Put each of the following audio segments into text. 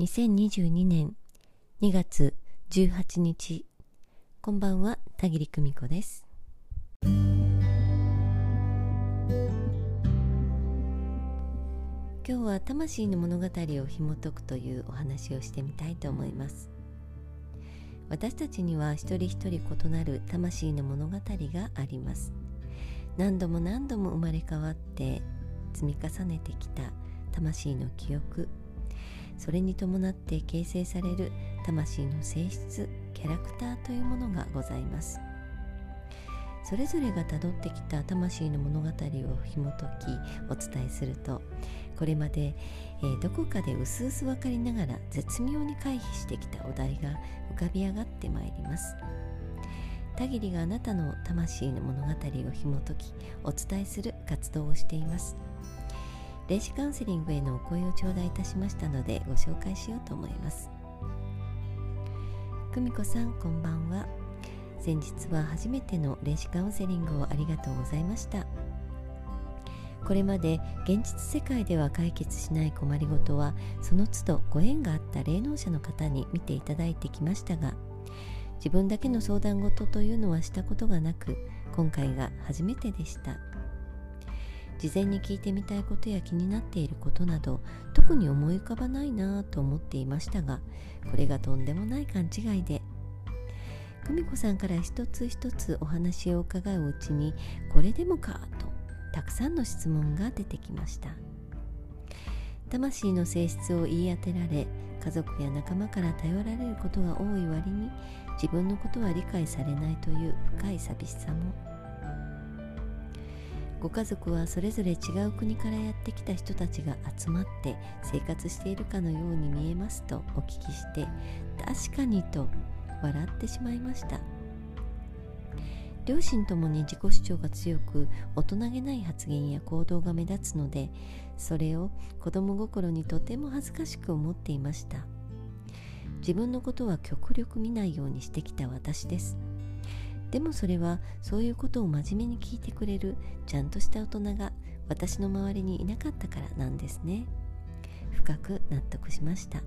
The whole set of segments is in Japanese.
2022年2月18日こんばんは田切久美子です。今日は魂の物語を紐解くというお話をしてみたいと思います。私たちには一人一人異なる魂の物語があります。何度も何度も生まれ変わって積み重ねてきた魂の記憶それに伴って形成される魂の性質キャラクターというものがございます。それぞれがたどってきた魂の物語を紐解きお伝えするとこれまで、えー、どこかでうすうす分かりながら絶妙に回避してきたお題が浮かび上がってまいります。田切があなたの魂の物語を紐解きお伝えする活動をしています。霊視カウンセリングへのお声を頂戴いたしましたのでご紹介しようと思います。久美子さんこんばんは。先日は初めての霊視カウンセリングをありがとうございました。これまで現実世界では解決しない困りごとはその都度ご縁があった霊能者の方に見ていただいてきましたが自分だけの相談事というのはしたことがなく今回が初めてでした。事前に聞いてみたいことや気になっていることなど特に思い浮かばないなぁと思っていましたがこれがとんでもない勘違いで。久美子さんから一つ一つお話を伺ううちにこれでもかとたくさんの質問が出てきました。魂の性質を言い当てられ家族や仲間から頼られることが多い割に自分のことは理解されないという深い寂しさも。ご家族はそれぞれ違う国からやってきた人たちが集まって生活しているかのように見えますとお聞きして確かにと笑ってしまいました。両親ともに自己主張が強く大人げない発言や行動が目立つのでそれを子供心にとても恥ずかしく思っていました。自分のことは極力見ないようにしてきた私です。でもそれはそういうことを真面目に聞いてくれるちゃんとした大人が私の周りにいなかったからなんですね。深く納得しました。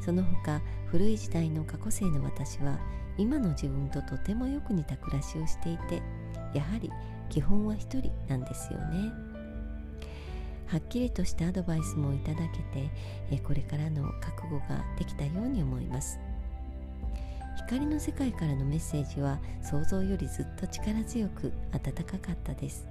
その他古い時代の過去生の私は今の自分ととてもよく似た暮らしをしていてやはり基本は一人なんですよね。はっきりとしたアドバイスもいただけてこれからの覚悟ができたように思います。光の世界からのメッセージは想像よりずっと力強く温かかったです。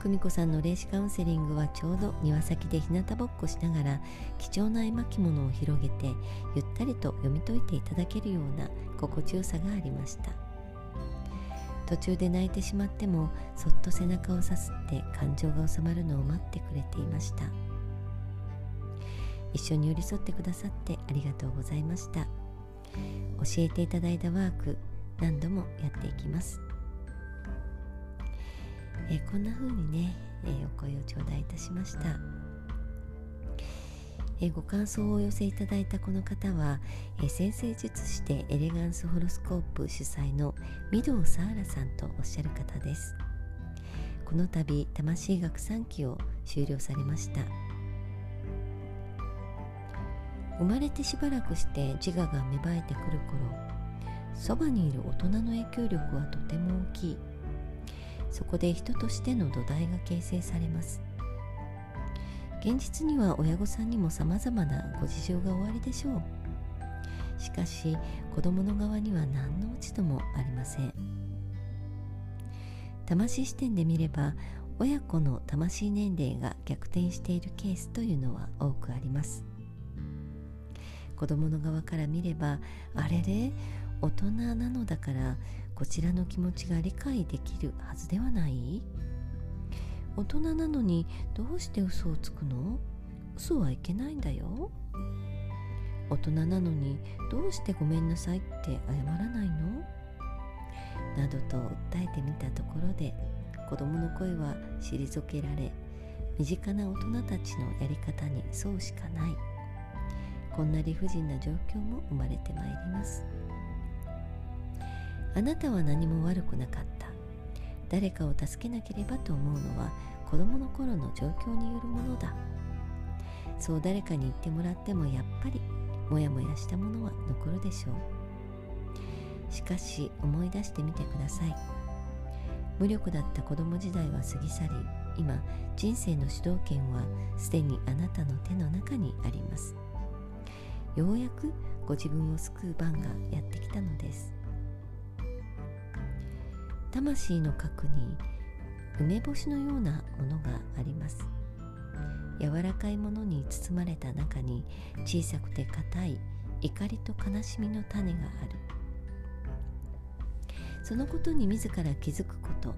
久美子さんの霊視カウンセリングはちょうど庭先で日向ぼっこしながら貴重な絵巻物を広げてゆったりと読み解いていただけるような心地よさがありました。途中で泣いてしまってもそっと背中をさすって感情が収まるのを待ってくれていました。一緒に寄り添ってくださってありがとうございました。教えていただいたワーク何度もやっていきます、え、こんな風にね、え、お声を頂戴いたしました、え、ご感想をお寄せいただいたこの方は、え先生術師でエレガンスホロスコープ主催の御堂サーラさんとおっしゃる方です。この度魂学3期を終了されました。生まれてしばらくして自我が芽生えてくる頃そばにいる大人の影響力はとても大きい。そこで人としての土台が形成されます。現実には親御さんにも様々なご事情がおありでしょう。しかし子供の側には何の落ち度もありません。魂視点で見れば親子の魂年齢が逆転しているケースというのは多くあります。子供の側から見ればあれで大人なのだからこちらの気持ちが理解できるはずではない？大人なのにどうして嘘をつくの？嘘はいけないんだよ。大人なのにどうしてごめんなさいって謝らないの？などと訴えてみたところで子供の声は退けられ身近な大人たちのやり方にそうしかない。こんな理不尽な状況も生まれてまいります。あなたは何も悪くなかった。誰かを助けなければと思うのは子供の頃の状況によるものだ。そう誰かに言ってもらってもやっぱりモヤモヤしたものは残るでしょう。しかし思い出してみてください。無力だった子供時代は過ぎ去り今人生の主導権はすでにあなたの手の中にあります。ようやくご自分を救う番がやってきたのです。魂の核に梅干しのようなものがあります。柔らかいものに包まれた中に小さくて硬い怒りと悲しみの種がある。そのことに自ら気づくこと。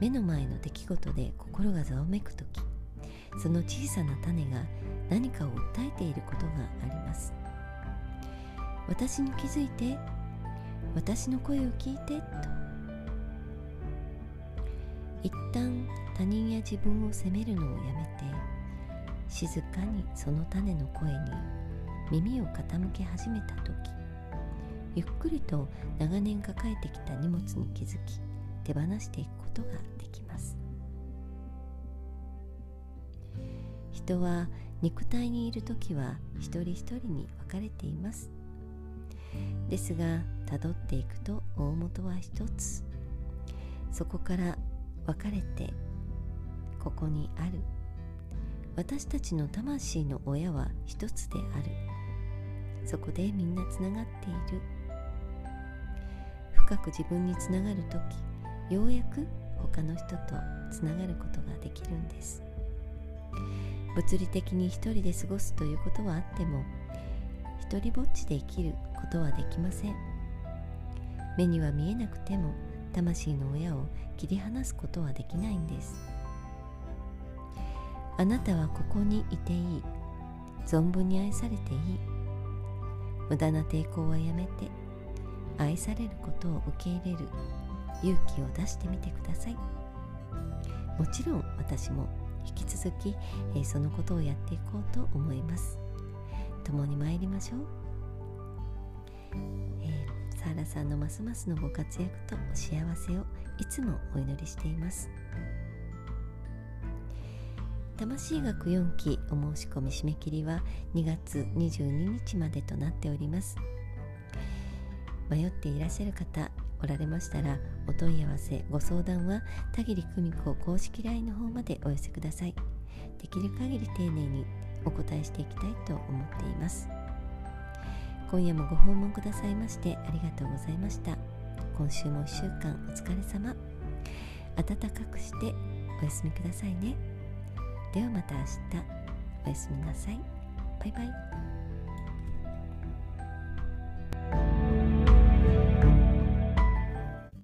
目の前の出来事で心がざわめく時。その小さな種が何かを訴えていることがあります。私に気づいて私の声を聞いてと。一旦他人や自分を責めるのをやめて静かにその種の声に耳を傾け始めた時ゆっくりと長年抱えてきた荷物に気づき手放していくことができます。人は肉体にいる時は一人一人に分かれています。ですがたどっていくと大元は一つ。そこから分かれてここにある。私たちの魂の親は一つである。そこでみんなつながっている。深く自分につながる時ようやく他の人とつながることができるんです。物理的に一人で過ごすということはあっても一りぼっちで生きることはできません。目には見えなくても魂の親を切り離すことはできないんです。あなたはここにいていい。存分に愛されていい。無駄な抵抗はやめて愛されることを受け入れる勇気を出してみてください。もちろん私も引き続き、えー、そのことをやっていこうと思います。共に参りましょう、えー、サーラさんのますますのご活躍と幸せをいつもお祈りしています。魂学4期お申し込み締め切りは2月22日までとなっております。迷っていらっしゃる方おられましたらお問い合わせご相談は田切久美子公式 LINE の方までお寄せください。できる限り丁寧にお答えしていきたいと思っています。今夜もご訪問くださいましてありがとうございました。今週も1週間お疲れ様。暖かくしてお休みくださいね。ではまた明日。おやすみなさい。バイバイ。